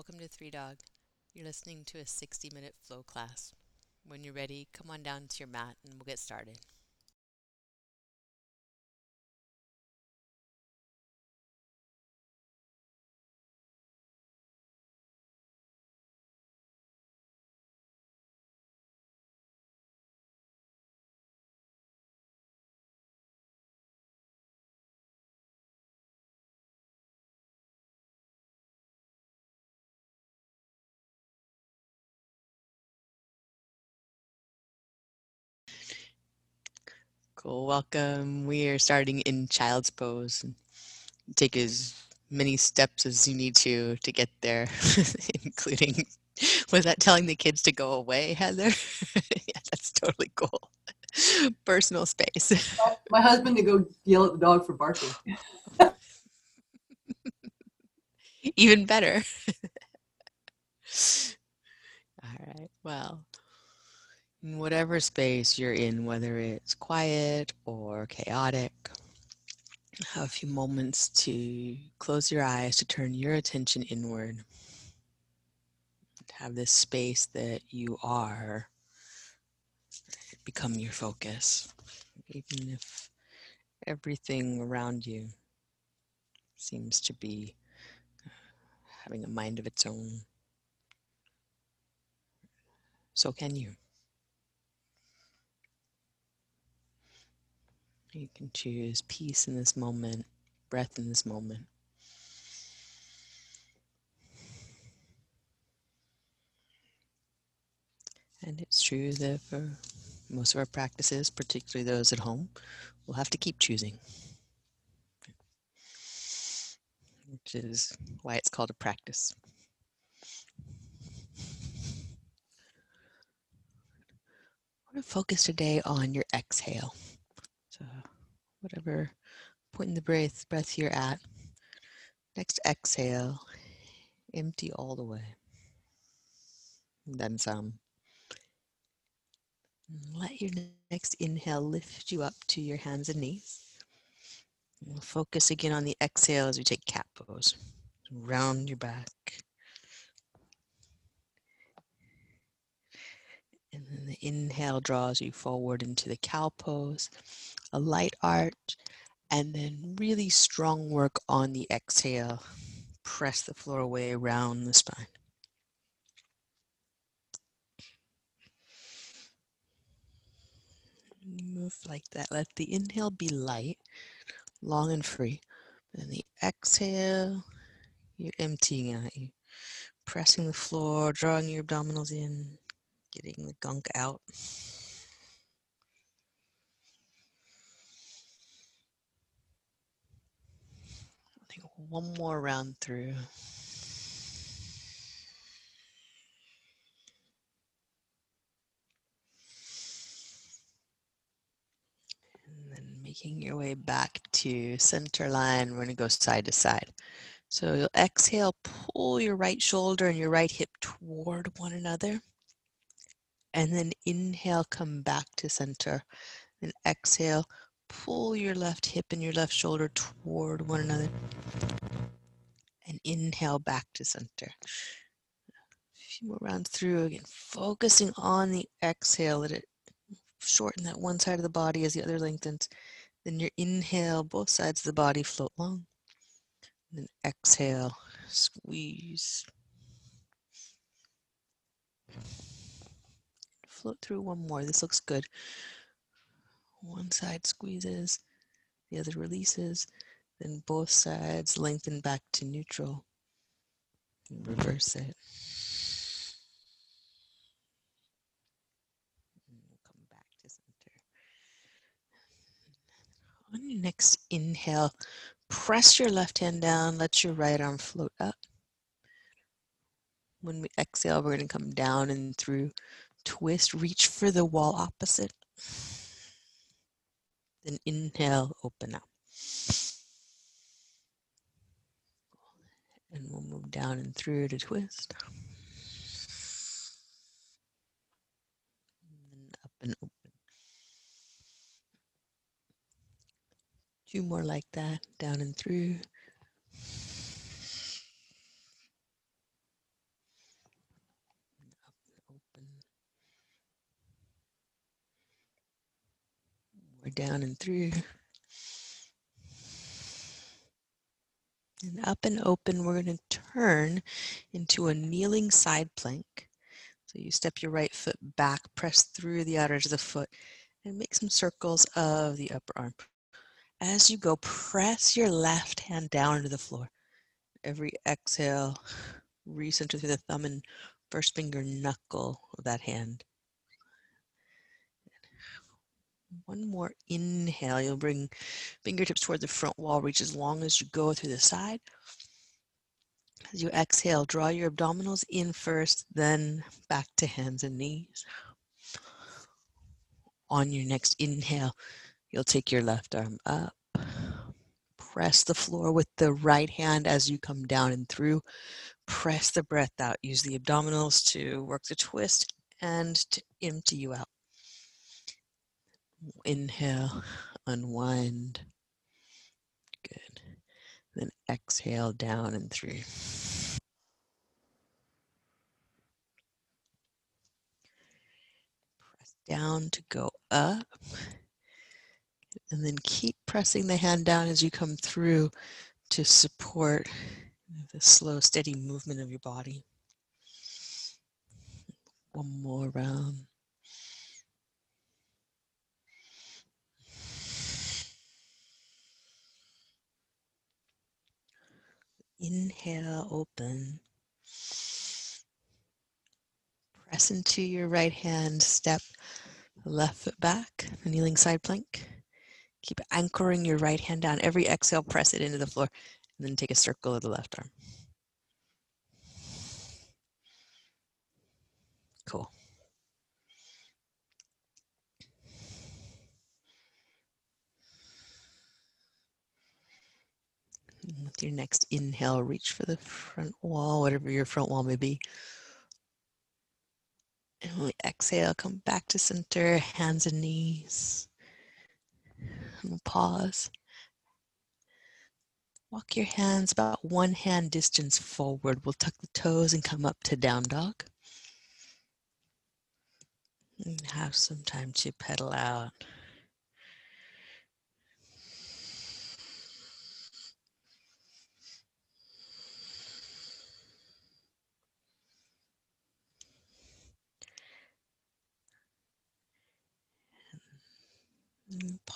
welcome to Three Dog. You're listening to a 60 minute flow class. When you're ready, come on down to your mat and we'll get started. Welcome. We are starting in child's pose. Take as many steps as you need to to get there, including was that telling the kids to go away, Heather? yeah, that's totally cool. Personal space. My husband to go yell at the dog for barking. Even better. All right. Well, whatever space you're in, whether it's quiet or chaotic, have a few moments to close your eyes, to turn your attention inward. Have this space that you are become your focus, even if everything around you seems to be uh, having a mind of its own. So can you. You can choose peace in this moment, breath in this moment. And it's true that for most of our practices, particularly those at home, we'll have to keep choosing. Which is why it's called a practice. I want to focus today on your exhale. Whatever point in the breath, breath you're at, next exhale, empty all the way. Then some. Let your next inhale lift you up to your hands and knees. we'll focus again on the exhale as we take cat pose. Round your back. And then the inhale draws you forward into the cow pose a light arch, and then really strong work on the exhale. Press the floor away around the spine. Move like that. Let the inhale be light, long and free. And the exhale, you're emptying out. You pressing the floor, drawing your abdominals in, getting the gunk out. One more round through. And then making your way back to center line, we're going to go side to side. So you'll exhale, pull your right shoulder and your right hip toward one another. And then inhale, come back to center. And exhale, pull your left hip and your left shoulder toward one another and inhale back to center. A few more rounds through again, focusing on the exhale. Let it shorten that one side of the body as the other lengthens. Then your inhale, both sides of the body float long. And then exhale, squeeze. Float through one more. This looks good. One side squeezes, the other releases. Then both sides lengthen back to neutral. Reverse it. come back to center. On your next inhale, press your left hand down, let your right arm float up. When we exhale, we're going to come down and through twist, reach for the wall opposite. Then inhale, open up. And we'll move down and through to twist. And up and open. Two more like that, down and through. down and through. And up and open, we're going to turn into a kneeling side plank. So you step your right foot back, press through the outer edge of the foot, and make some circles of the upper arm. As you go, press your left hand down into the floor. Every exhale, recenter through the thumb and first finger knuckle of that hand. One more inhale. You'll bring fingertips toward the front wall, reach as long as you go through the side. As you exhale, draw your abdominals in first, then back to hands and knees. On your next inhale, you'll take your left arm up. Press the floor with the right hand as you come down and through. Press the breath out. Use the abdominals to work the twist and to empty you out. Inhale, unwind. Good. Then exhale down and through. Press down to go up. And then keep pressing the hand down as you come through to support the slow, steady movement of your body. One more round. Inhale, open. Press into your right hand, step left foot back, kneeling side plank. Keep anchoring your right hand down. Every exhale, press it into the floor, and then take a circle of the left arm. Cool. With your next inhale, reach for the front wall, whatever your front wall may be. And when we exhale, come back to center, hands and knees. And we'll pause. Walk your hands about one hand distance forward. We'll tuck the toes and come up to down dog. And have some time to pedal out.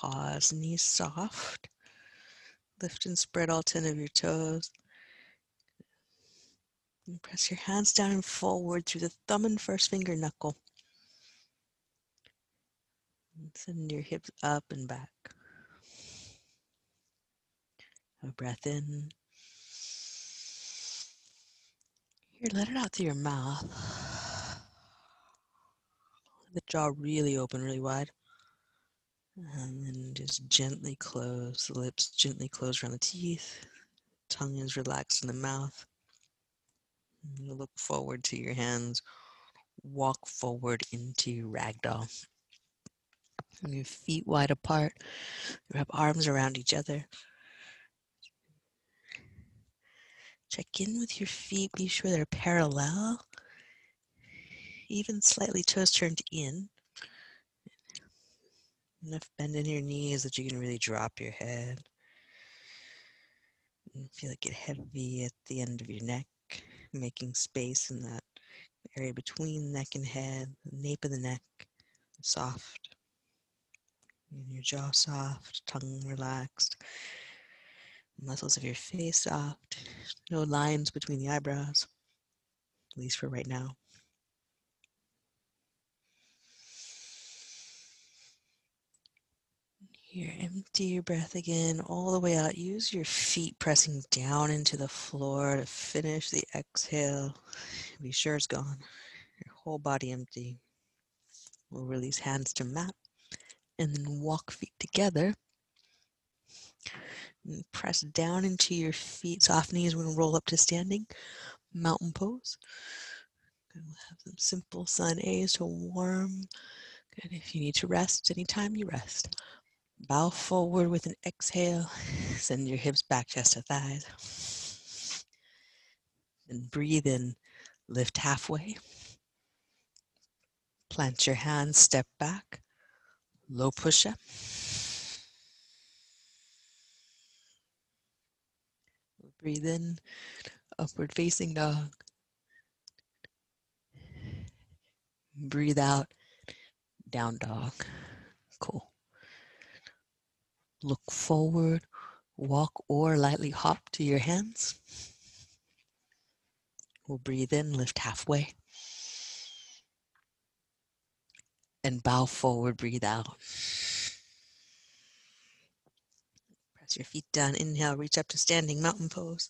Pause, knees soft. Lift and spread all 10 of your toes. And press your hands down and forward through the thumb and first finger knuckle. And send your hips up and back. A breath in. Here, let it out through your mouth. The jaw really open, really wide. And then just gently close the lips, gently close around the teeth. Tongue is relaxed in the mouth. You look forward to your hands. Walk forward into ragdoll. And your feet wide apart. Wrap arms around each other. Check in with your feet. Be sure they're parallel. Even slightly toes turned in. Enough bend in your knees that you can really drop your head. And feel it get heavy at the end of your neck, making space in that area between neck and head, the nape of the neck, soft. And your jaw soft, tongue relaxed, muscles of your face soft, no lines between the eyebrows, at least for right now. Here, empty your breath again all the way out. Use your feet pressing down into the floor to finish the exhale. Be sure it's gone. Your whole body empty. We'll release hands to mat and then walk feet together. And press down into your feet. Soft knees when roll up to standing. Mountain pose. And we'll have some simple sun A's to warm. Good. If you need to rest anytime, you rest. Bow forward with an exhale. Send your hips back, chest to thighs. and breathe in, lift halfway. Plant your hands, step back. Low push up. Breathe in, upward facing dog. Breathe out, down dog. Cool. Look forward, walk or lightly hop to your hands. We'll breathe in, lift halfway. And bow forward, breathe out. Press your feet down. Inhale, reach up to standing mountain pose.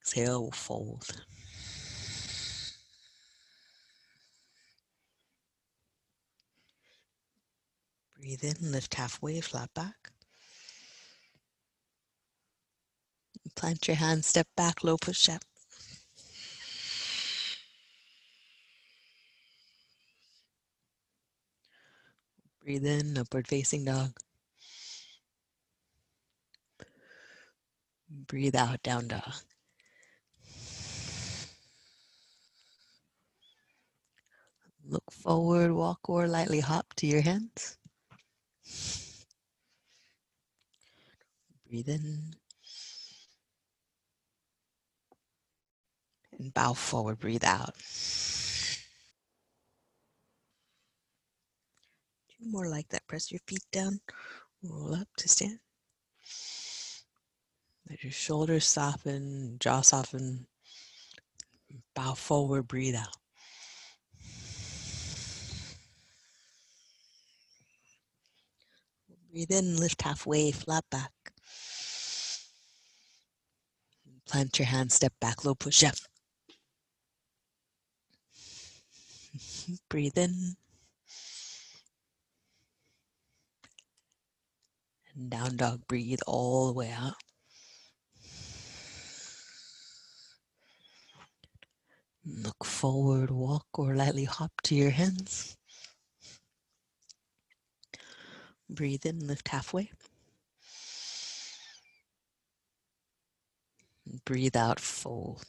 Exhale, fold. Breathe in, lift halfway, flat back. Plant your hands, step back, low push up. Breathe in, upward facing dog. Breathe out, down dog. Look forward, walk or lightly hop to your hands. Breathe in. And bow forward, breathe out. Two more like that. Press your feet down, roll up to stand. Let your shoulders soften, jaw soften. Bow forward, breathe out. Breathe in, lift halfway, flat back. Plant your hands, step back, low push up. Breathe in. And down dog, breathe all the way out. Look forward, walk or lightly hop to your hands. Breathe in, lift halfway. Breathe out, fold.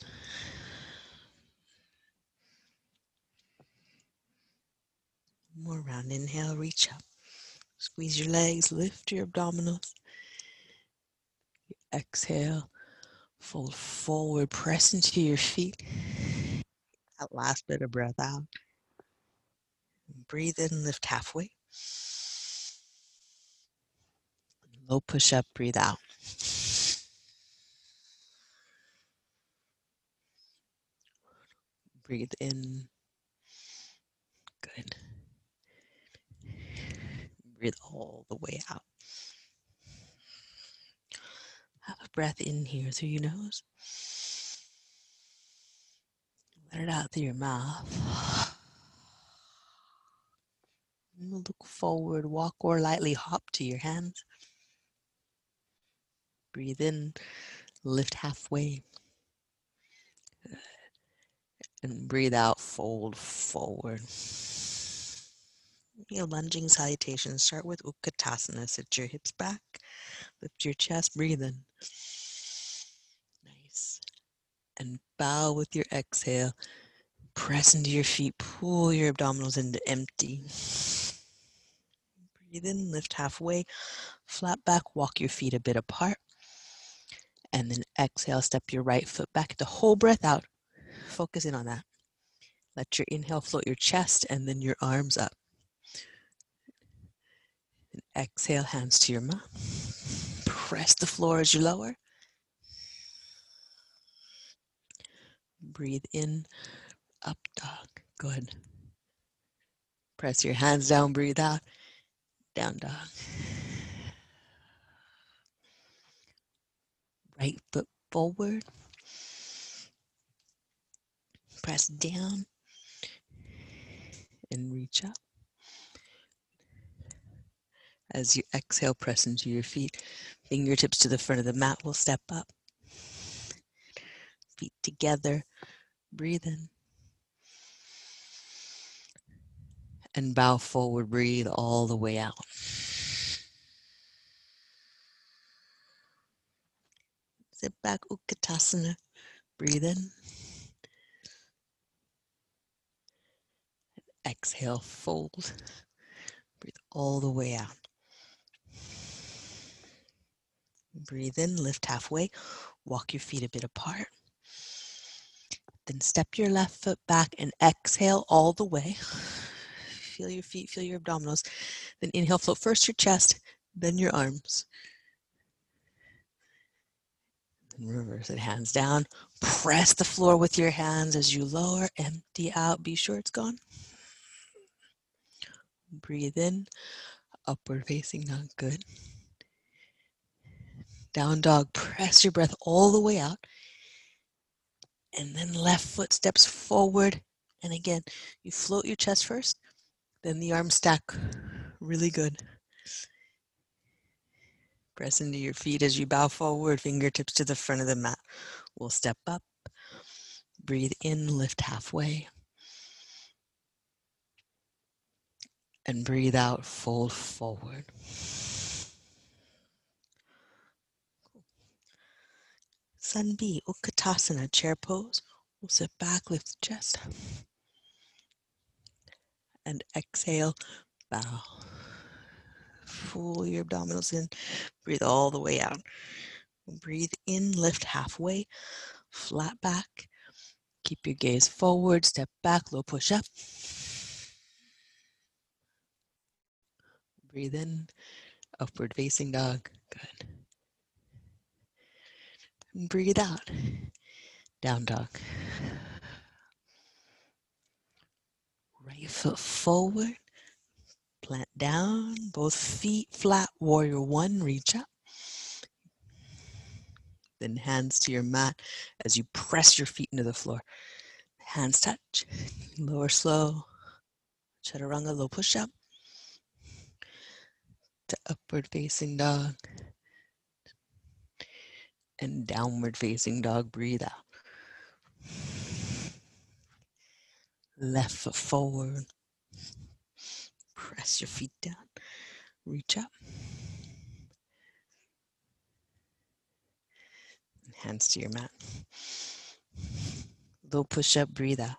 More round. Inhale, reach up. Squeeze your legs, lift your abdominals. Exhale, fold forward, press into your feet. That last bit of breath out. Breathe in, lift halfway. Low push up, breathe out. Breathe in. Good. Breathe all the way out. Have a breath in here through your nose. Let it out through your mouth. Look forward, walk or lightly hop to your hands. Breathe in, lift halfway. And breathe out, fold forward. Your lunging salutation. Start with Utkatasana. Sit your hips back, lift your chest, breathe in. Nice. And bow with your exhale. Press into your feet, pull your abdominals into empty. Breathe in, lift halfway, flat back, walk your feet a bit apart. And then exhale, step your right foot back. The whole breath out. Focus in on that. Let your inhale float your chest and then your arms up. And exhale, hands to your mouth. Press the floor as you lower. Breathe in, up dog. Good. Press your hands down, breathe out, down dog. Right foot forward. Press down and reach up. As you exhale, press into your feet. Fingertips to the front of the mat will step up. Feet together. Breathe in. And bow forward. Breathe all the way out. Sit back, Utkatasana. Breathe in. Exhale, fold. Breathe all the way out. Breathe in, lift halfway, walk your feet a bit apart. Then step your left foot back and exhale all the way. Feel your feet, feel your abdominals. Then inhale, float first your chest, then your arms. Reverse it, hands down. Press the floor with your hands as you lower, empty out. Be sure it's gone. Breathe in, upward facing dog, good. Down dog, press your breath all the way out. And then left foot steps forward. And again, you float your chest first, then the arms stack really good. Press into your feet as you bow forward, fingertips to the front of the mat. We'll step up, breathe in, lift halfway. And breathe out, fold forward. Sun B, Utkatasana, chair pose. We'll sit back, lift the chest. And exhale, bow. Pull your abdominals in. Breathe all the way out. Breathe in, lift halfway, flat back. Keep your gaze forward, step back, low push up. Breathe in, upward facing dog. Good. And breathe out, down dog. Right foot forward, plant down, both feet flat, warrior one, reach up. Then hands to your mat as you press your feet into the floor. Hands touch, lower slow, chaturanga, low push up to upward facing dog and downward facing dog. Breathe out. Left foot forward. Press your feet down. Reach up. Hands to your mat. Low push up, breathe out.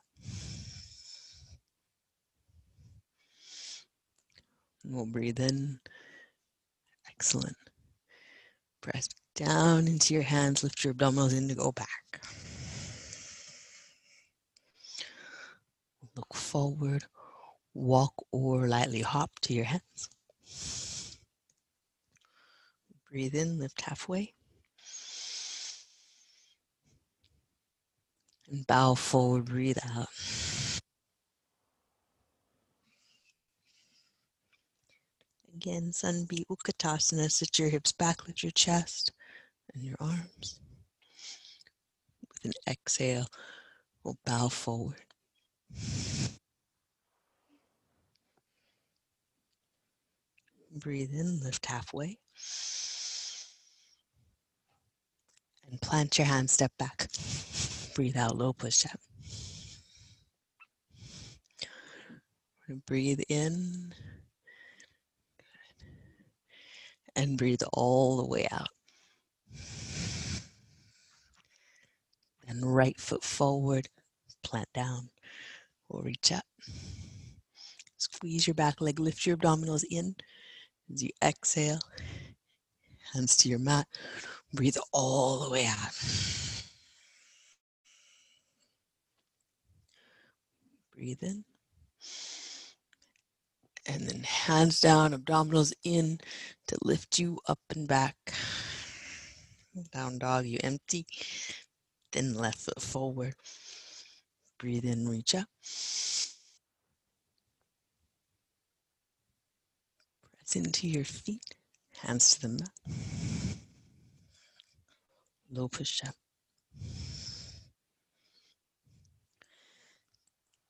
We'll breathe in. Excellent. Press down into your hands, lift your abdominals in to go back. Look forward, walk or lightly hop to your hands. Breathe in, lift halfway. And bow forward, breathe out. Again, Sun B Utkatasana. Sit your hips back, lift your chest and your arms. With an exhale, we'll bow forward. Breathe in, lift halfway. And plant your hand, step back. Breathe out, low push up. Breathe in and breathe all the way out. And right foot forward, plant down or reach up. Squeeze your back leg, lift your abdominals in as you exhale. Hands to your mat. Breathe all the way out. Breathe in. And then hands down, abdominals in to lift you up and back. Down dog, you empty. Then left foot forward. Breathe in, reach up. Press into your feet, hands to the mat. Low push up.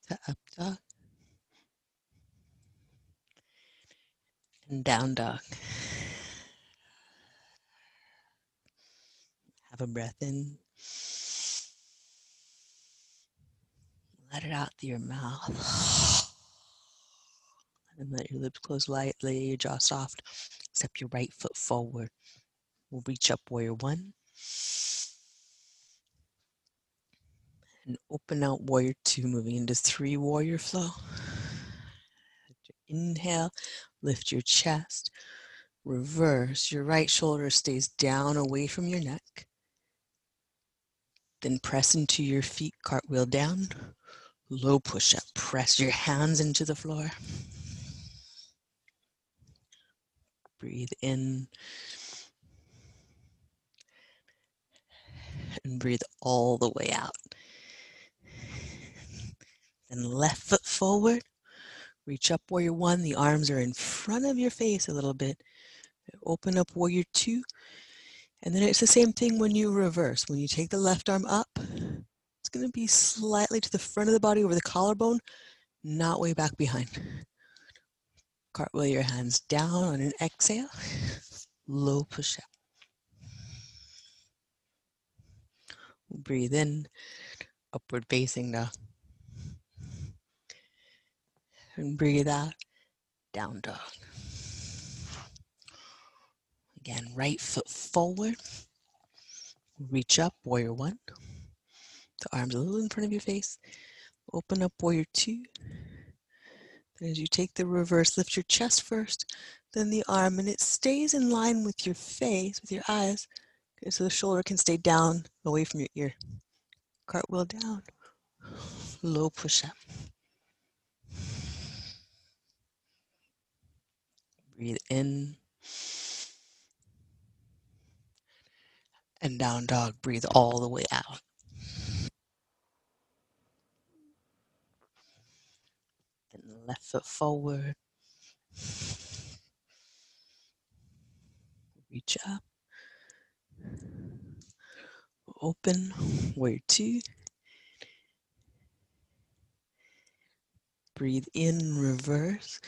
To up dog. And down dog. Have a breath in. Let it out through your mouth. And let your lips close lightly, your jaw soft. Step your right foot forward. We'll reach up warrior one. And open out warrior two, moving into three warrior flow. Inhale, lift your chest. Reverse, your right shoulder stays down away from your neck. Then press into your feet, cartwheel down. Low push up. Press your hands into the floor. Breathe in and breathe all the way out. Then left foot forward. Reach up warrior one. The arms are in front of your face a little bit. Open up warrior two. And then it's the same thing when you reverse. When you take the left arm up, it's going to be slightly to the front of the body over the collarbone, not way back behind. Cartwheel your hands down on an exhale. Low push up. Breathe in, upward facing dog. And breathe out, down dog. Again, right foot forward. Reach up, warrior one. The arms a little in front of your face. Open up, warrior two. As you take the reverse, lift your chest first, then the arm, and it stays in line with your face, with your eyes, so the shoulder can stay down away from your ear. Cartwheel down, low push up. Breathe in and down dog. Breathe all the way out. Then left foot forward. Reach up. Open, warrior two. Breathe in, reverse.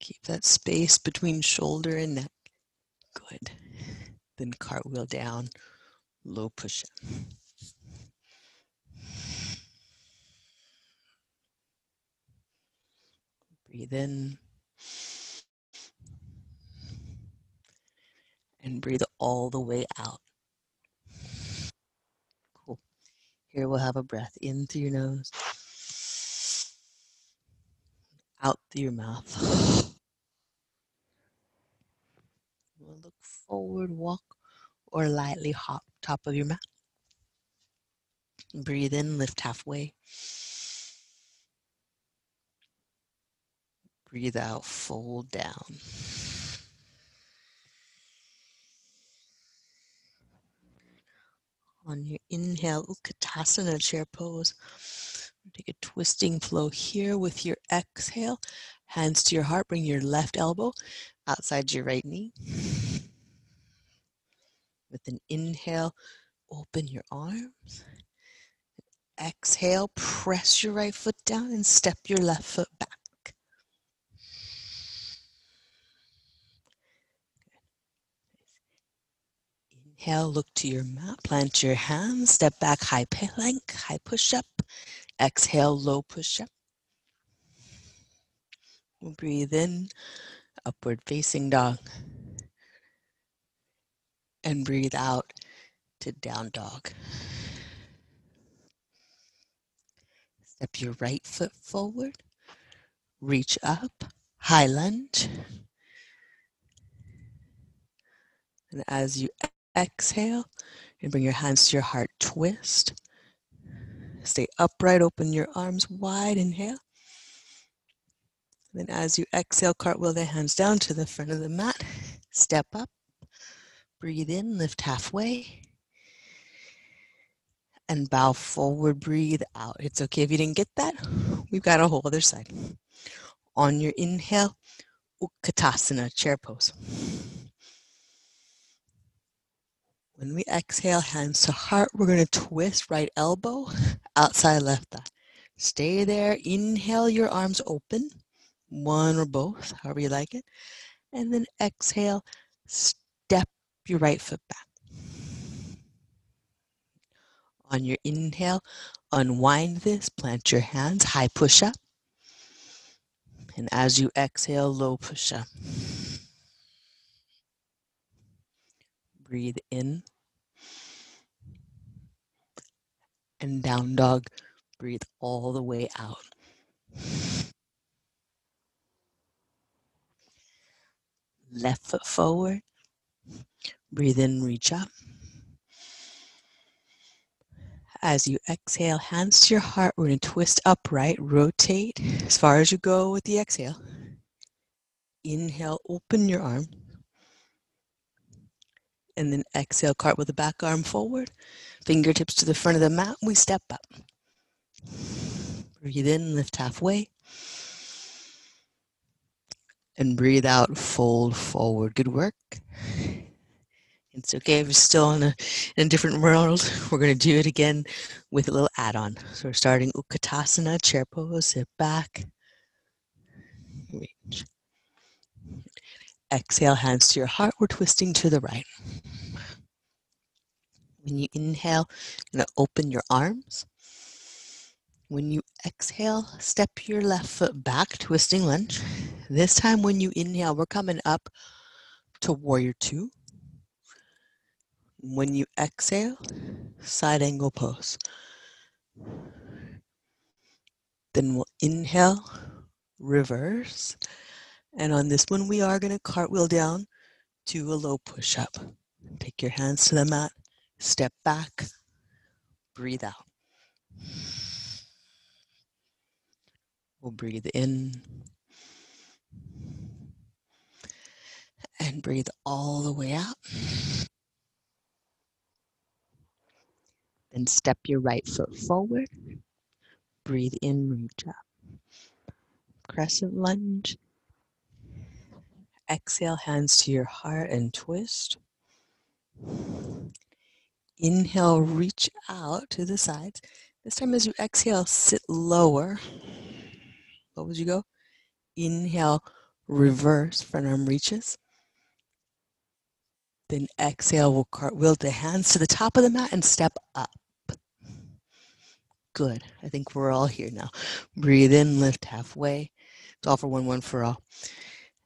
Keep that space between shoulder and neck. Good. Then cartwheel down, low push up. Breathe in. And breathe all the way out. Cool. Here we'll have a breath in through your nose, out through your mouth. We'll look forward, walk, or lightly hop top of your mat. Breathe in, lift halfway. Breathe out, fold down. On your inhale, Utkatasana chair pose. Take a twisting flow here with your exhale. Hands to your heart, bring your left elbow outside your right knee. With an inhale, open your arms. Exhale, press your right foot down and step your left foot back. Inhale, look to your mat, plant your hands, step back, high plank, high push up. Exhale, low push up. Breathe in, upward facing dog. And breathe out to down dog. Step your right foot forward, reach up, high lunge. And as you exhale, and bring your hands to your heart, twist. Stay upright, open your arms wide, inhale. Then as you exhale, cartwheel the hands down to the front of the mat. Step up, breathe in, lift halfway. And bow forward, breathe out. It's okay if you didn't get that. We've got a whole other side. On your inhale, Utkatasana, chair pose. When we exhale, hands to heart, we're going to twist right elbow, outside left thigh. Stay there. Inhale, your arms open, one or both, however you like it. And then exhale, step your right foot back. On your inhale, unwind this, plant your hands, high push up. And as you exhale, low push up. Breathe in. And down dog. Breathe all the way out. Left foot forward. Breathe in, reach up. As you exhale, hands to your heart, we're going to twist upright, rotate as far as you go with the exhale. Inhale, open your arm. And then exhale, cart with the back arm forward. Fingertips to the front of the mat. We step up. Breathe in, lift halfway. And breathe out, fold forward. Good work. It's okay if you're still in a, in a different world. We're going to do it again with a little add-on. So we're starting Utkatasana, chair pose, sit back, Exhale, hands to your heart. We're twisting to the right. When you inhale, you're going to open your arms. When you exhale, step your left foot back, twisting lunge. This time when you inhale, we're coming up to warrior two. When you exhale, side angle pose. Then we'll inhale, reverse. And on this one, we are going to cartwheel down to a low push up. Take your hands to the mat, step back, breathe out. We'll breathe in and breathe all the way out. Then step your right foot forward. Breathe in, reach up. Crescent lunge. Exhale, hands to your heart and twist. Inhale, reach out to the sides. This time as you exhale, sit lower. What would you go? Inhale, reverse, front arm reaches. Then exhale, we'll cartwheel the hands to the top of the mat and step up. Good. I think we're all here now. Breathe in, lift halfway. It's all for one, one for all.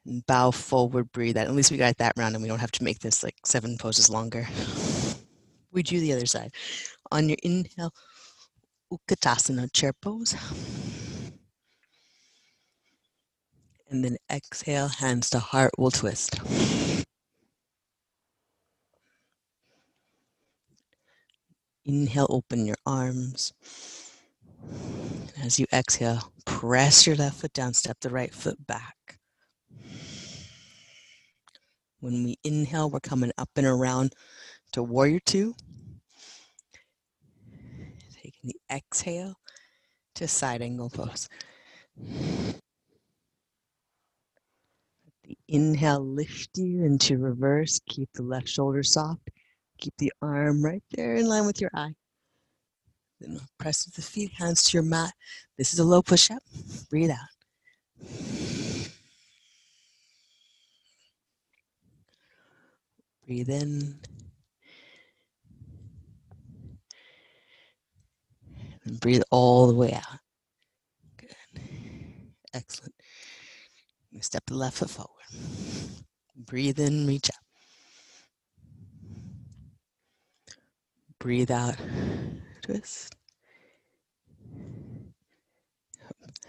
Bow forward, breathe out. At least we got that round and we don't have to make this like seven poses longer. We do the other side. On your inhale, Utkatasana, chair pose. And then exhale, hands to heart, we'll twist. Inhale, open your arms. As you exhale, press your left foot down, step the right foot back. When we inhale, we're coming up and around to warrior two. Taking the exhale to side angle pose. The inhale lift you into reverse. Keep the left shoulder soft. Keep the arm right there in line with your eye. Then press with the feet, hands to your mat. This is a low push up. Breathe out. Breathe in. And breathe all the way out. Good. Excellent. Step the left foot forward. Breathe in, reach up. Breathe out, twist.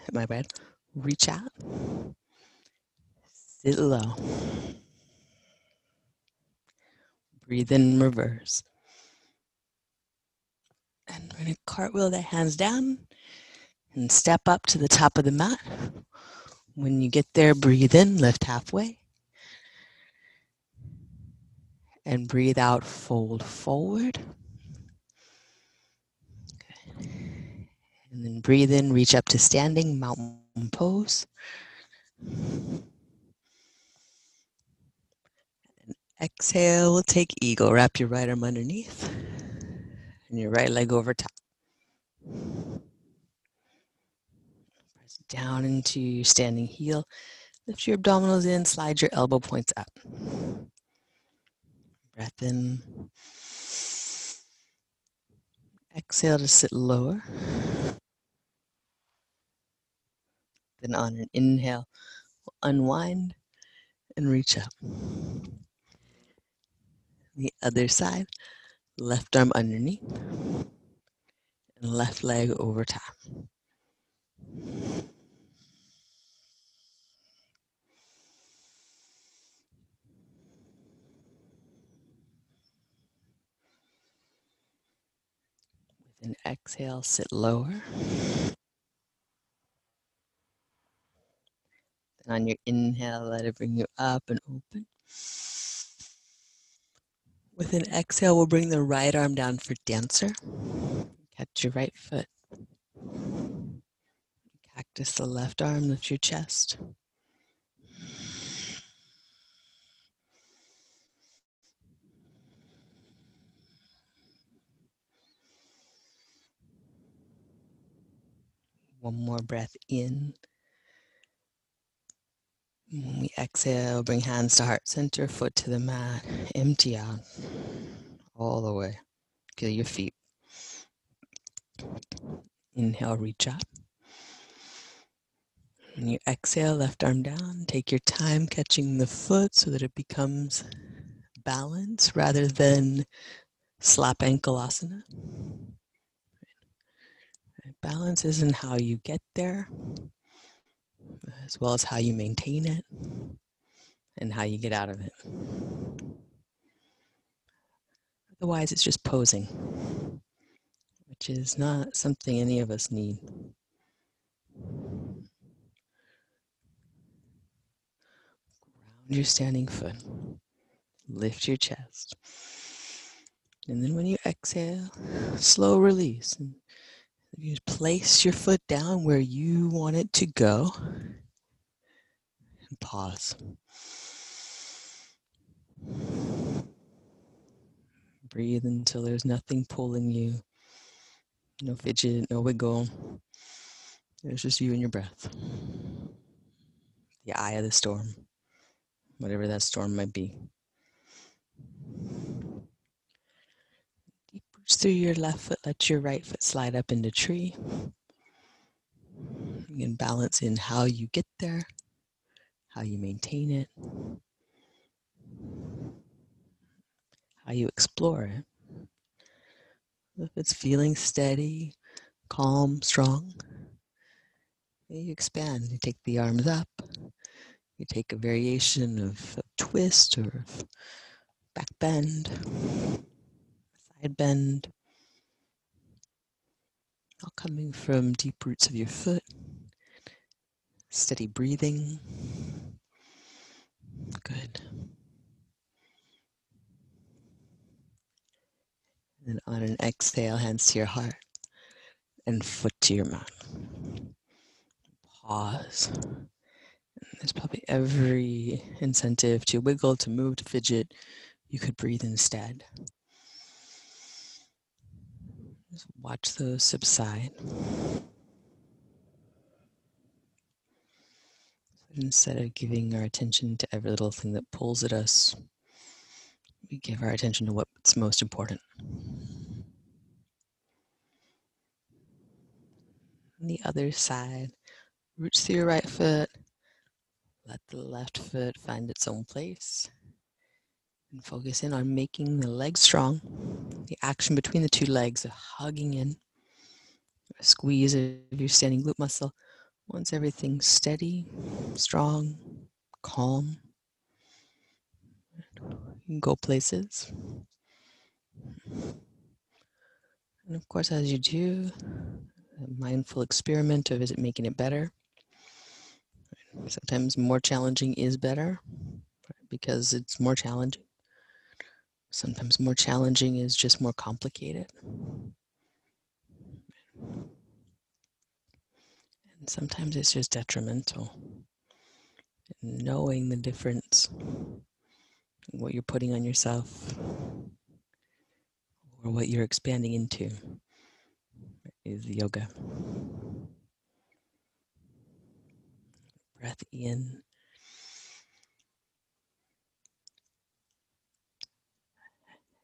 Hit my bad. Reach out. Sit low. Breathe in reverse. And we're going to cartwheel the hands down and step up to the top of the mat. When you get there, breathe in, lift halfway. And breathe out, fold forward. And then breathe in, reach up to standing, mountain pose. And exhale, we'll take eagle. Wrap your right arm underneath and your right leg over top. Press down into your standing heel. Lift your abdominals in, slide your elbow points up. Breath in. Exhale to sit lower. Then on an inhale, unwind and reach up. The other side, left arm underneath, and left leg over top. With an exhale, sit lower. And on your inhale, let it bring you up and open. With an exhale, we'll bring the right arm down for dancer. Catch your right foot. Cactus the left arm, lift your chest. One more breath in. We exhale, bring hands to heart center, foot to the mat, empty out all the way. Feel your feet. Inhale, reach up. When you exhale, left arm down, take your time catching the foot so that it becomes balance rather than slap ankle asana. Balance isn't how you get there, as well as how you maintain it and how you get out of it. Otherwise, it's just posing, which is not something any of us need. Ground your standing foot, lift your chest. And then when you exhale, slow release. And you place your foot down where you want it to go and pause. Breathe until there's nothing pulling you. No fidget, no wiggle. It's just you and your breath. The eye of the storm, whatever that storm might be. Reach through your left foot, let your right foot slide up into tree. You can balance in how you get there, how you maintain it, how you explore it. If it's feeling steady, calm, strong, you expand. You take the arms up. You take a variation of, of twist or back bend bend, all coming from deep roots of your foot. Steady breathing. Good. And on an exhale, hands to your heart and foot to your mouth. Pause. There's probably every incentive to wiggle, to move, to fidget. You could breathe instead. Just watch those subside. Instead of giving our attention to every little thing that pulls at us, we give our attention to what's most important. On the other side, reach through your right foot, let the left foot find its own place. And focus in on making the legs strong. The action between the two legs of hugging in. A squeeze of your standing glute muscle. Once everything's steady, strong, calm, you can go places. And of course, as you do, a mindful experiment of is it making it better? Sometimes more challenging is better because it's more challenging. Sometimes more challenging is just more complicated. And sometimes it's just detrimental. Knowing the difference, what you're putting on yourself, or what you're expanding into, is yoga. Breath in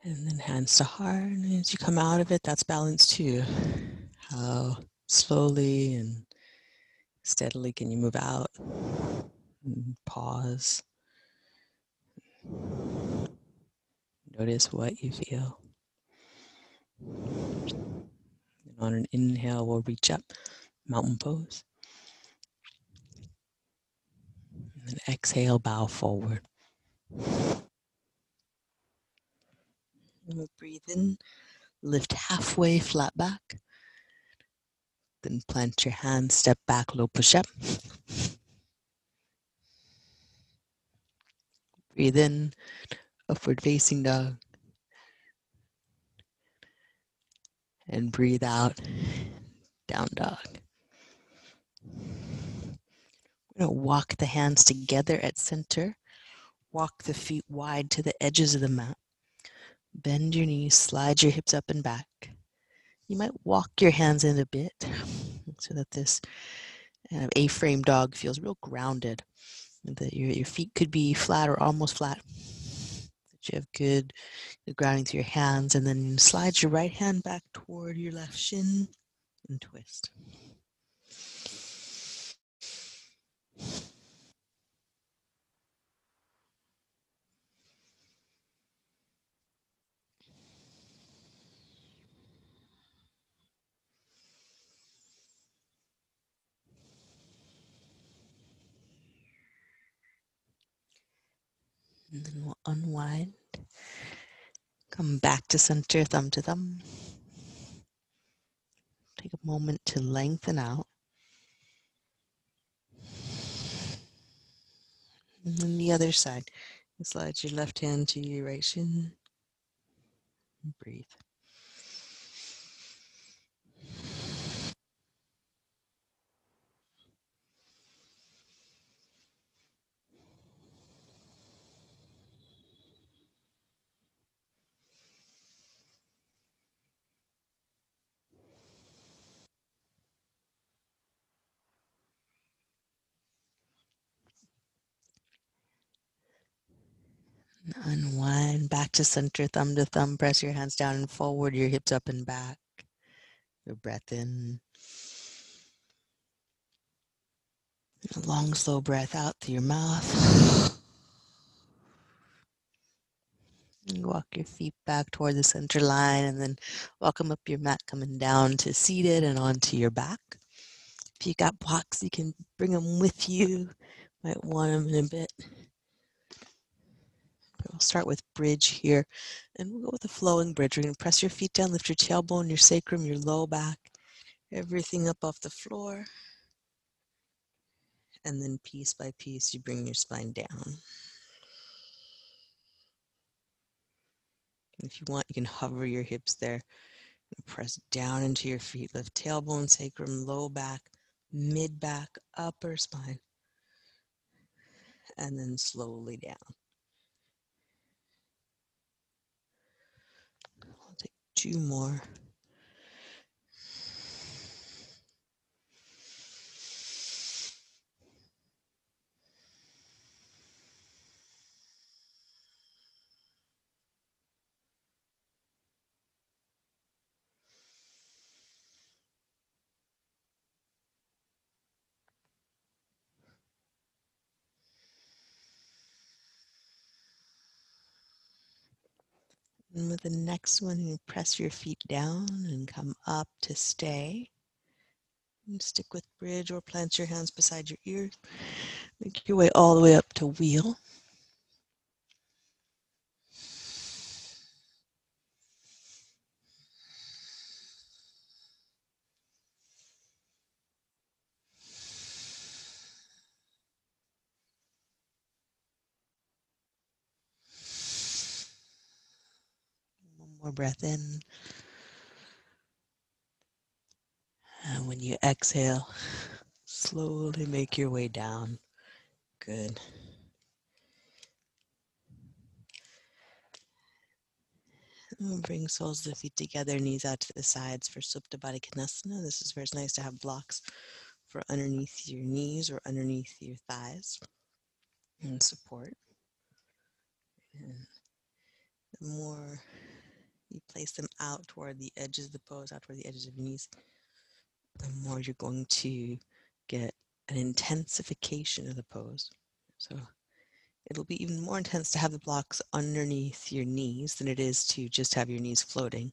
And then hands to heart. And as you come out of it, that's balance too. How slowly and steadily can you move out? And pause. Notice what you feel. And on an inhale, we'll reach up, mountain pose. And exhale, bow forward. We'll breathe in, Lift halfway, flat back. Then plant your hands, step back, low push up. Breathe in, upward facing dog. And breathe out, down dog. We're going to walk the hands together at center. Walk the feet wide to the edges of the mat. Bend your knees, slide your hips up and back. You might walk your hands in a bit so that this kind of A-frame dog feels real grounded. That your, your feet could be flat or almost flat. That you have good grounding through your hands. And then slide your right hand back toward your left shin and twist. And then we'll unwind. Come back to center, thumb to thumb. Take a moment to lengthen out. And then the other side. Slide your left hand to your right shin. Breathe. Unwind back to center, thumb to thumb. Press your hands down and forward, your hips up and back. Your breath in. A long, slow breath out through your mouth. And walk your feet back toward the center line and then welcome up your mat coming down to seated and onto your back. If you got blocks, you can bring them with you. Might want them in a bit. We'll start with bridge here, and we'll go with a flowing bridge. We're going to press your feet down, lift your tailbone, your sacrum, your low back, everything up off the floor. And then piece by piece, you bring your spine down. If you want, you can hover your hips there. Press down into your feet. Lift tailbone, sacrum, low back, mid back, upper spine. And then slowly down. I'll take two more. And with the next one, you press your feet down and come up to stay. And stick with bridge or plant your hands beside your ears. Make your way all the way up to wheel. more breath in. And when you exhale, slowly make your way down. Good. And bring soles of the feet together, knees out to the sides for Supta Baddha Konasana. This is where it's nice to have blocks for underneath your knees or underneath your thighs and support. And the more you place them out toward the edges of the pose, out toward the edges of your knees, the more you're going to get an intensification of the pose. So it'll be even more intense to have the blocks underneath your knees than it is to just have your knees floating.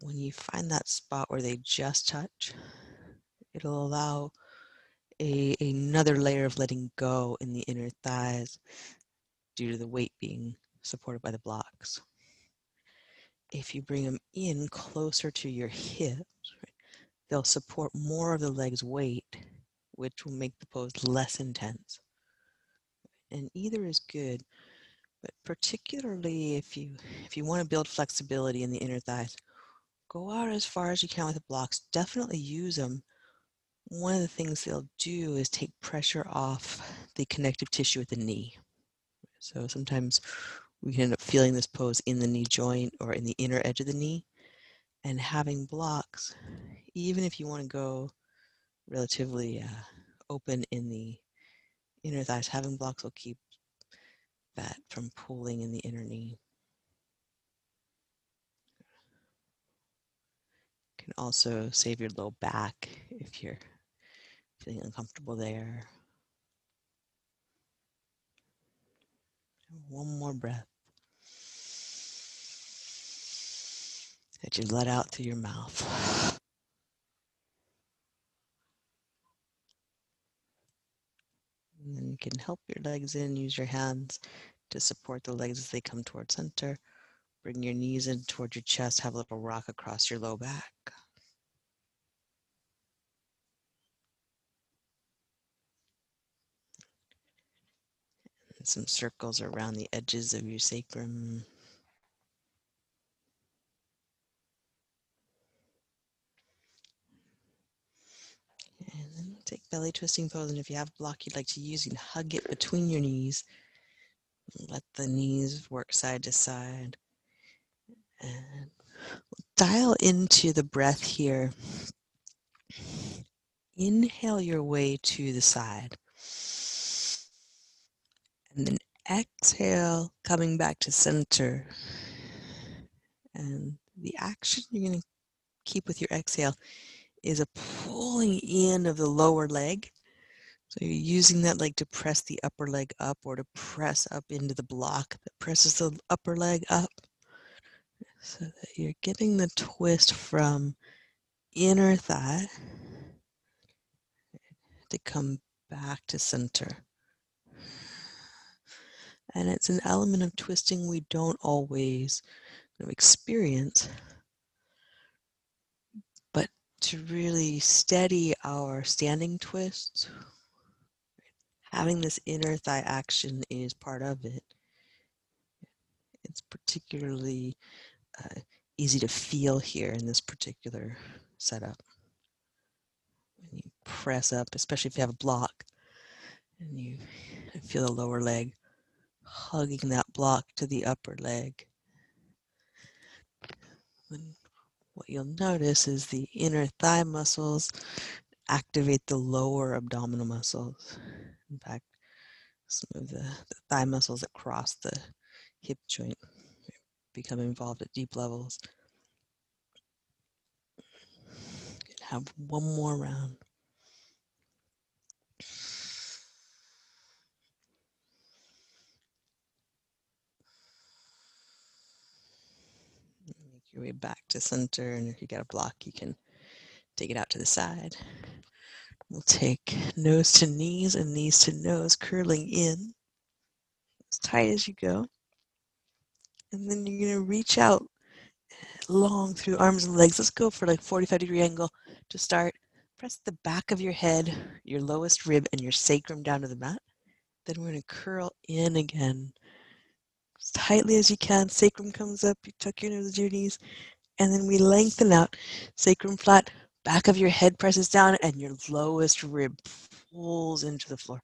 When you find that spot where they just touch, it'll allow a, another layer of letting go in the inner thighs due to the weight being supported by the blocks. If you bring them in closer to your hips, they'll support more of the leg's weight, which will make the pose less intense. And either is good, but particularly if you if you want to build flexibility in the inner thighs, go out as far as you can with the blocks. Definitely use them. One of the things they'll do is take pressure off the connective tissue at the knee. So sometimes we can end up feeling this pose in the knee joint or in the inner edge of the knee. And having blocks, even if you want to go relatively uh, open in the inner thighs, having blocks will keep that from pulling in the inner knee. Can also save your low back if you're feeling uncomfortable there. One more breath. That you let out through your mouth. And then you can help your legs in, use your hands to support the legs as they come towards center. Bring your knees in towards your chest, have a little rock across your low back. And some circles around the edges of your sacrum. Belly twisting pose. And if you have a block you'd like to use, you can hug it between your knees. Let the knees work side to side. And dial into the breath here. Inhale your way to the side. And then exhale, coming back to center. And the action you're going to keep with your exhale is a pulling in of the lower leg. So you're using that leg to press the upper leg up or to press up into the block that presses the upper leg up. So that you're getting the twist from inner thigh to come back to center. And it's an element of twisting we don't always experience to really steady our standing twists, having this inner thigh action is part of it. It's particularly uh, easy to feel here in this particular setup. When you press up, especially if you have a block, and you feel the lower leg hugging that block to the upper leg. When what you'll notice is the inner thigh muscles activate the lower abdominal muscles. In fact, of the, the thigh muscles that cross the hip joint become involved at deep levels. Have one more round. Your way back to center. And if you got a block, you can take it out to the side. We'll take nose to knees and knees to nose, curling in as tight as you go. And then you're going to reach out long through arms and legs. Let's go for like 45 degree angle to start. Press the back of your head, your lowest rib, and your sacrum down to the mat. Then we're going to curl in again as tightly as you can. Sacrum comes up, you tuck your nose and then we lengthen out. Sacrum flat, back of your head presses down, and your lowest rib pulls into the floor.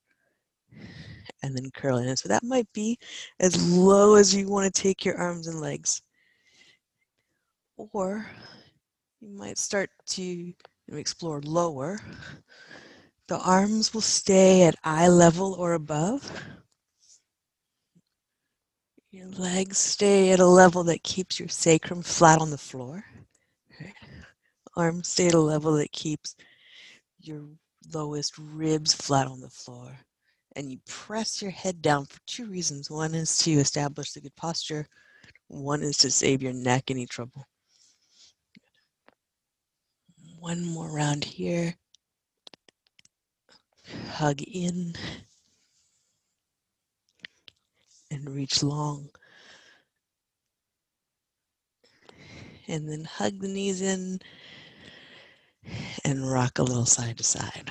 And then curl in. So that might be as low as you want to take your arms and legs. Or you might start to explore lower. The arms will stay at eye level or above. Your legs stay at a level that keeps your sacrum flat on the floor. Arms stay at a level that keeps your lowest ribs flat on the floor. And you press your head down for two reasons. One is to establish the good posture. One is to save your neck any trouble. One more round here. Hug in and reach long. And then hug the knees in and rock a little side to side.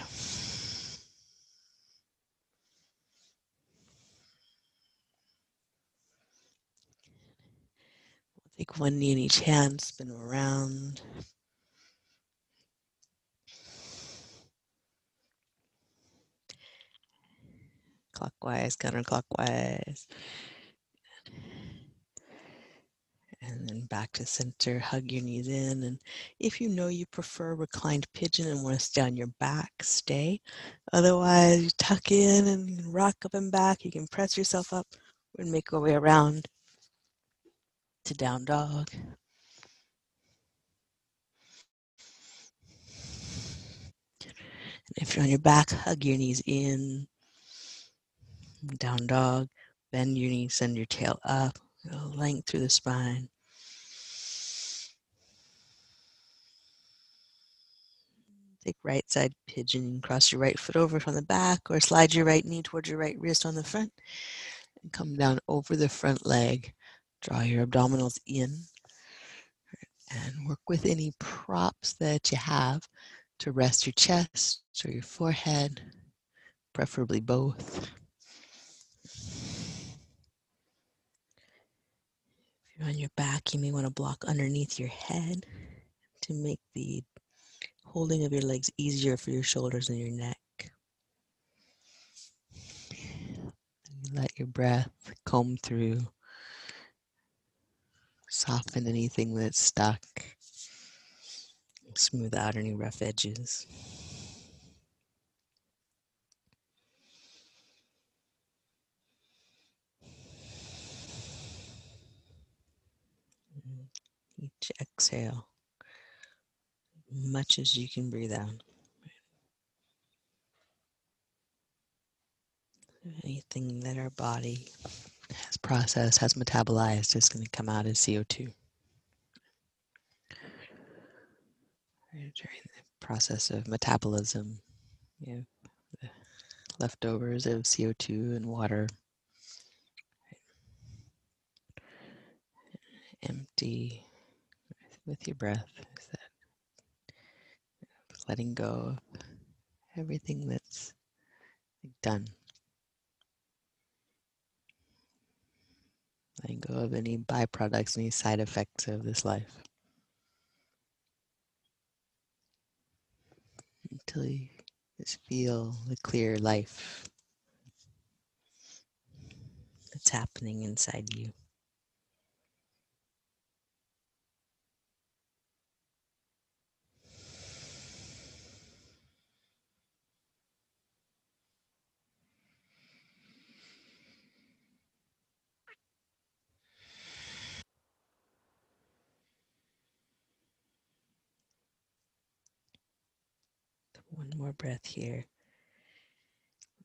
Take one knee in each hand, spin them around. Clockwise, counterclockwise. And then back to center, hug your knees in. And if you know you prefer reclined pigeon and want to stay on your back, stay. Otherwise, you tuck in and rock up and back. You can press yourself up and make your way around to down dog. And if you're on your back, hug your knees in. Down dog. Bend your knees, send your tail up. Length through the spine. Take right side pigeon. Cross your right foot over from the back or slide your right knee towards your right wrist on the front. And come down over the front leg. Draw your abdominals in and work with any props that you have to rest your chest or your forehead, preferably both. You're on your back, you may want to block underneath your head to make the holding of your legs easier for your shoulders and your neck. Let your breath comb through Soften anything that's stuck. Smooth out any rough edges. Each exhale, much as you can breathe out. Anything that our body has processed, has metabolized, is going to come out as CO2. During the process of metabolism, you have the leftovers of CO2 and water. Empty with your breath. Is that letting go of everything that's done. letting go of any byproducts, any side effects of this life. Until you just feel the clear life that's happening inside you. One more breath here.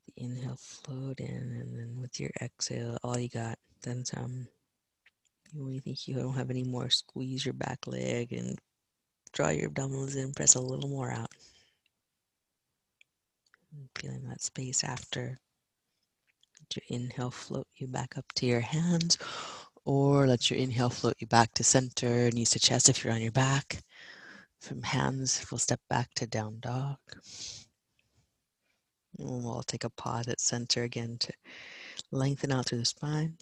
The inhale, float in, and then with your exhale, all you got, then some. When you think you don't have any more, squeeze your back leg and draw your abdominals in, press a little more out. And feeling that space after. Let your inhale float you back up to your hands, or let your inhale float you back to center, knees to chest if you're on your back. From hands, we'll step back to down dog. And we'll take a pause at center again to lengthen out through the spine.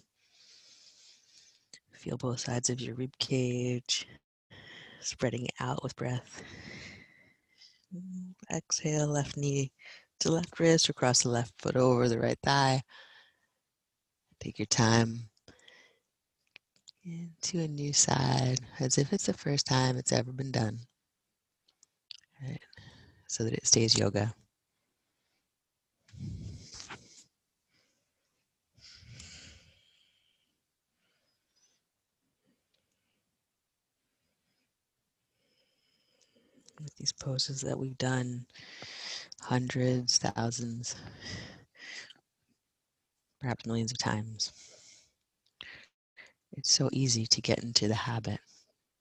Feel both sides of your rib cage, spreading out with breath. Exhale, left knee to left wrist, across the left foot over the right thigh. Take your time into a new side as if it's the first time it's ever been done right? so that it stays yoga. With these poses that we've done hundreds, thousands, perhaps millions of times. It's so easy to get into the habit,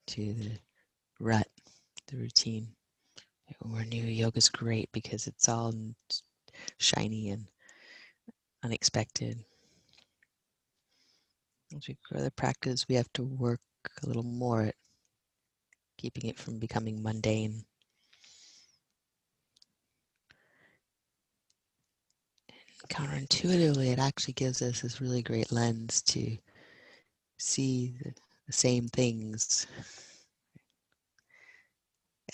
to the rut, the routine. Or new yoga is great because it's all shiny and unexpected. As we grow the practice, we have to work a little more at keeping it from becoming mundane. counterintuitively, it actually gives us this really great lens to see the same things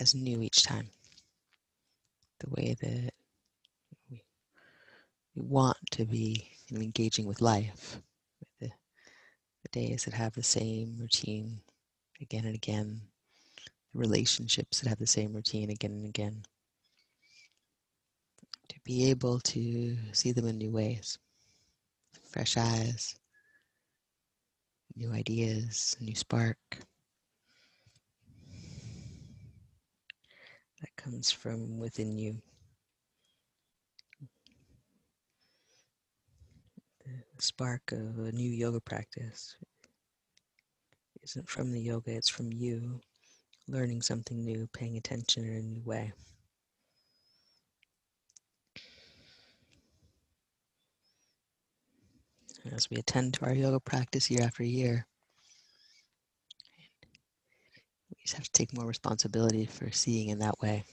as new each time. The way that we, want to be engaging with life, the, the days that have the same routine again and again, the relationships that have the same routine again and again. To be able to see them in new ways, fresh eyes, new ideas, new spark. That comes from within you. The spark of a new yoga practice isn't from the yoga, it's from you learning something new, paying attention in a new way. as we attend to our yoga practice year after year. We just have to take more responsibility for seeing in that way.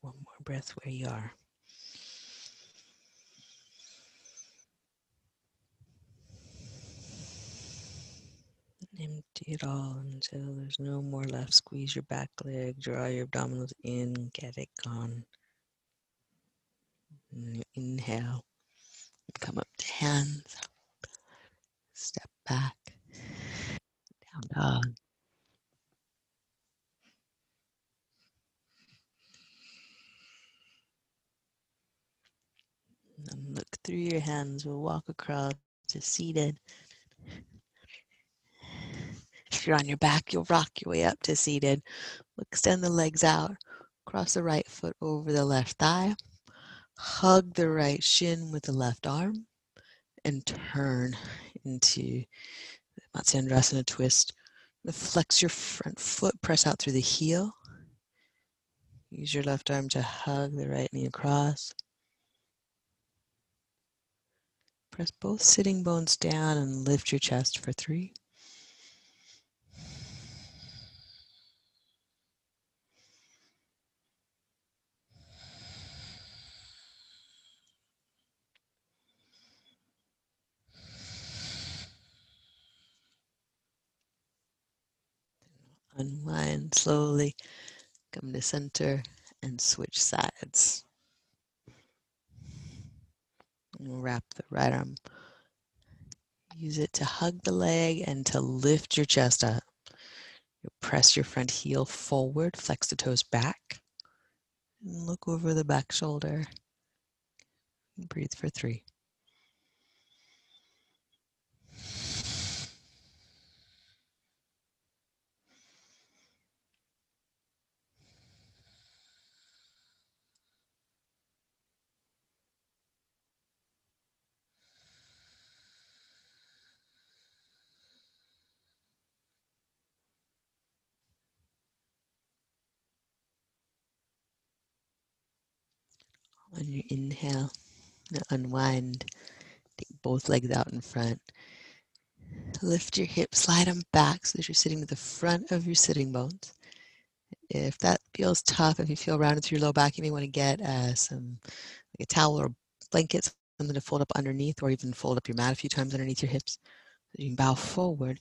One more breath where you are. Empty it all until there's no more left. Squeeze your back leg, draw your abdominals in, get it gone. Inhale, come up to hands, step back, down dog. And look through your hands. We'll walk across to seated. If you're on your back, you'll rock your way up to seated. Extend the legs out. Cross the right foot over the left thigh. Hug the right shin with the left arm and turn into Matsyendrasana twist. Flex your front foot, press out through the heel. Use your left arm to hug the right knee across. Press both sitting bones down and lift your chest for three. Unwind slowly, come to center and switch sides. And wrap the right arm. Use it to hug the leg and to lift your chest up. You press your front heel forward, flex the toes back, and look over the back shoulder. Breathe for three. Your inhale, unwind. Take both legs out in front. Lift your hips, slide them back so that you're sitting to the front of your sitting bones. If that feels tough, if you feel rounded through your low back, you may want to get uh, some like a towel or a blanket, something to fold up underneath, or even fold up your mat a few times underneath your hips. So you can bow forward.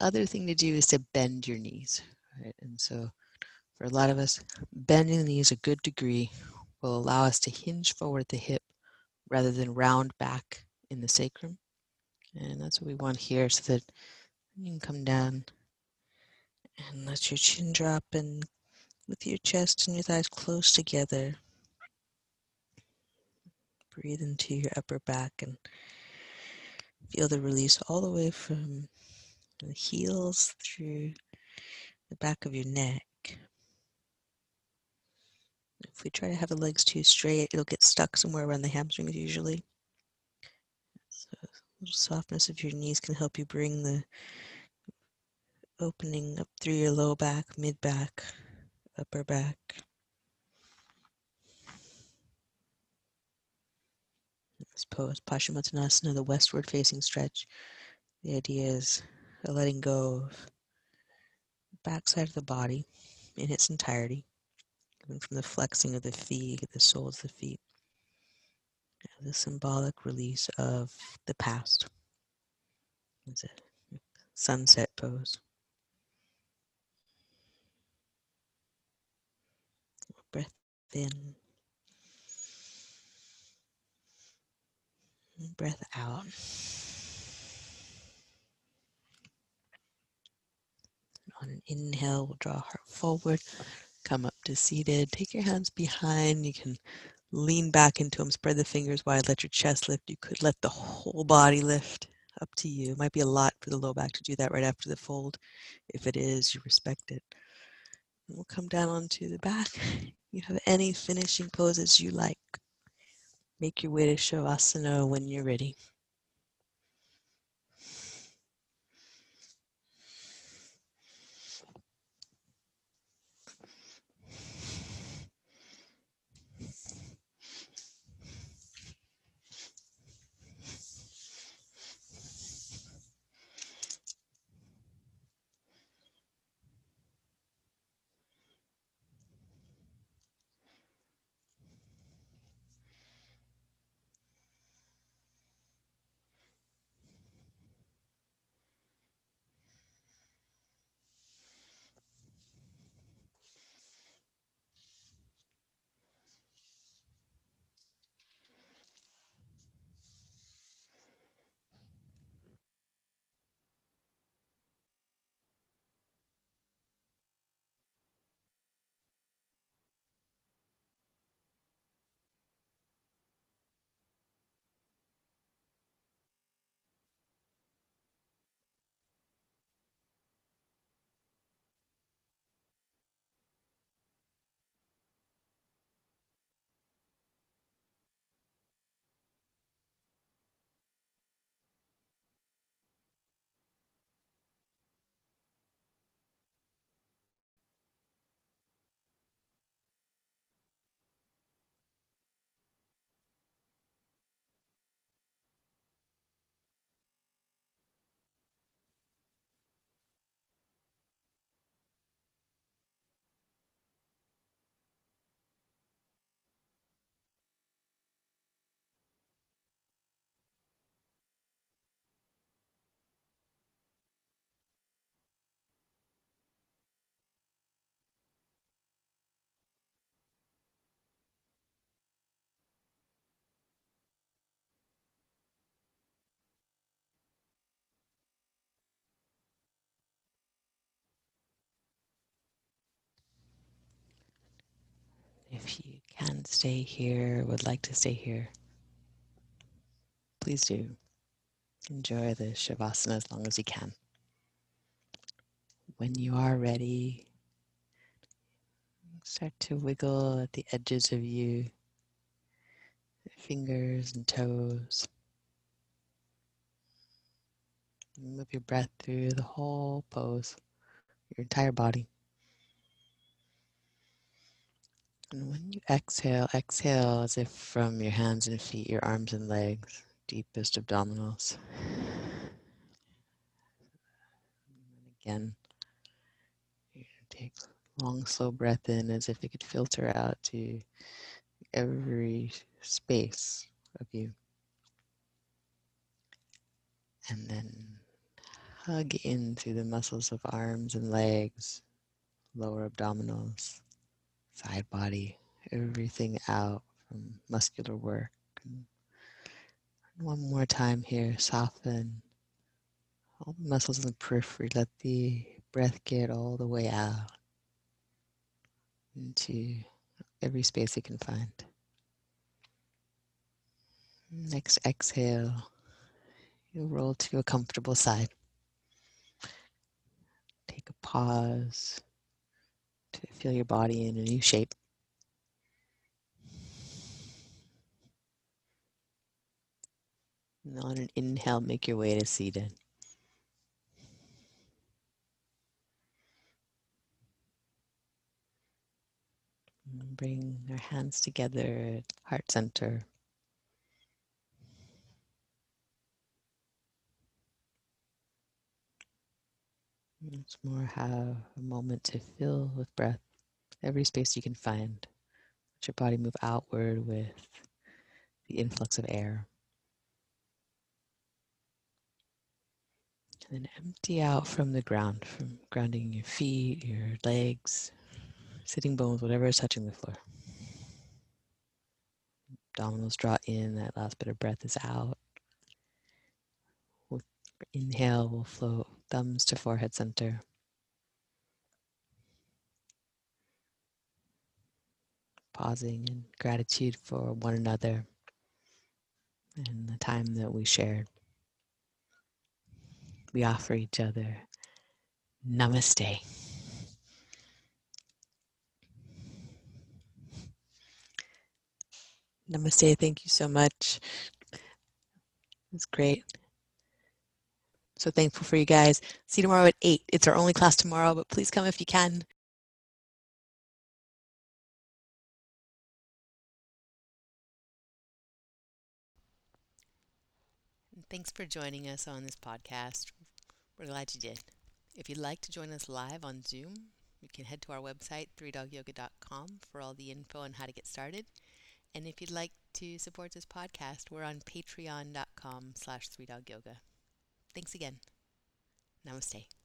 Other thing to do is to bend your knees. Right? And so for a lot of us, bending the knees a good degree will allow us to hinge forward the hip rather than round back in the sacrum. And that's what we want here so that you can come down and let your chin drop and with your chest and your thighs close together. Breathe into your upper back and feel the release all the way from the heels through the back of your neck. If we try to have the legs too straight, it'll get stuck somewhere around the hamstrings usually. little softness of your knees can help you bring the opening up through your low back, mid back, upper back. This pose, Paschimottanasana, the westward facing stretch. The idea is a letting go of the backside of the body in its entirety, even from the flexing of the feet, the soles of the feet. The symbolic release of the past. It's a sunset pose. Breath in. Breath out. On an inhale, we'll draw heart forward, come up to seated. Take your hands behind. You can lean back into them, spread the fingers wide, let your chest lift. You could let the whole body lift. Up to you. It might be a lot for the low back to do that right after the fold. If it is, you respect it. And we'll come down onto the back. You have any finishing poses you like. Make your way to Shavasana when you're ready. Stay here, would like to stay here, please do. Enjoy the Shavasana as long as you can. When you are ready, start to wiggle at the edges of you, fingers and toes. Move your breath through the whole pose, your entire body. And when you exhale, exhale as if from your hands and feet, your arms and legs, deepest abdominals. And again, take long, slow breath in as if it could filter out to every space of you. And then hug into the muscles of arms and legs, lower abdominals, side body, everything out from muscular work. And one more time here, soften all the muscles in the periphery. Let the breath get all the way out into every space you can find. Next exhale, you'll roll to a comfortable side. Take a pause to feel your body in a new shape. And on an inhale, make your way to seated. Bring our hands together at heart center. Once more, have a moment to fill with breath every space you can find. Let your body move outward with the influx of air. And then empty out from the ground, from grounding your feet, your legs, sitting bones, whatever is touching the floor. Abdominals draw in, that last bit of breath is out. With inhale, we'll float thumbs to forehead center. Pausing in gratitude for one another and the time that we shared. We offer each other namaste. Namaste. Thank you so much. It's great. So thankful for you guys. See you tomorrow at 8. It's our only class tomorrow, but please come if you can. Thanks for joining us on this podcast. We're glad you did. If you'd like to join us live on Zoom, you can head to our website, 3dogyoga.com, for all the info on how to get started. And if you'd like to support this podcast, we're on patreon.com slash 3dogyoga. Thanks again. Namaste.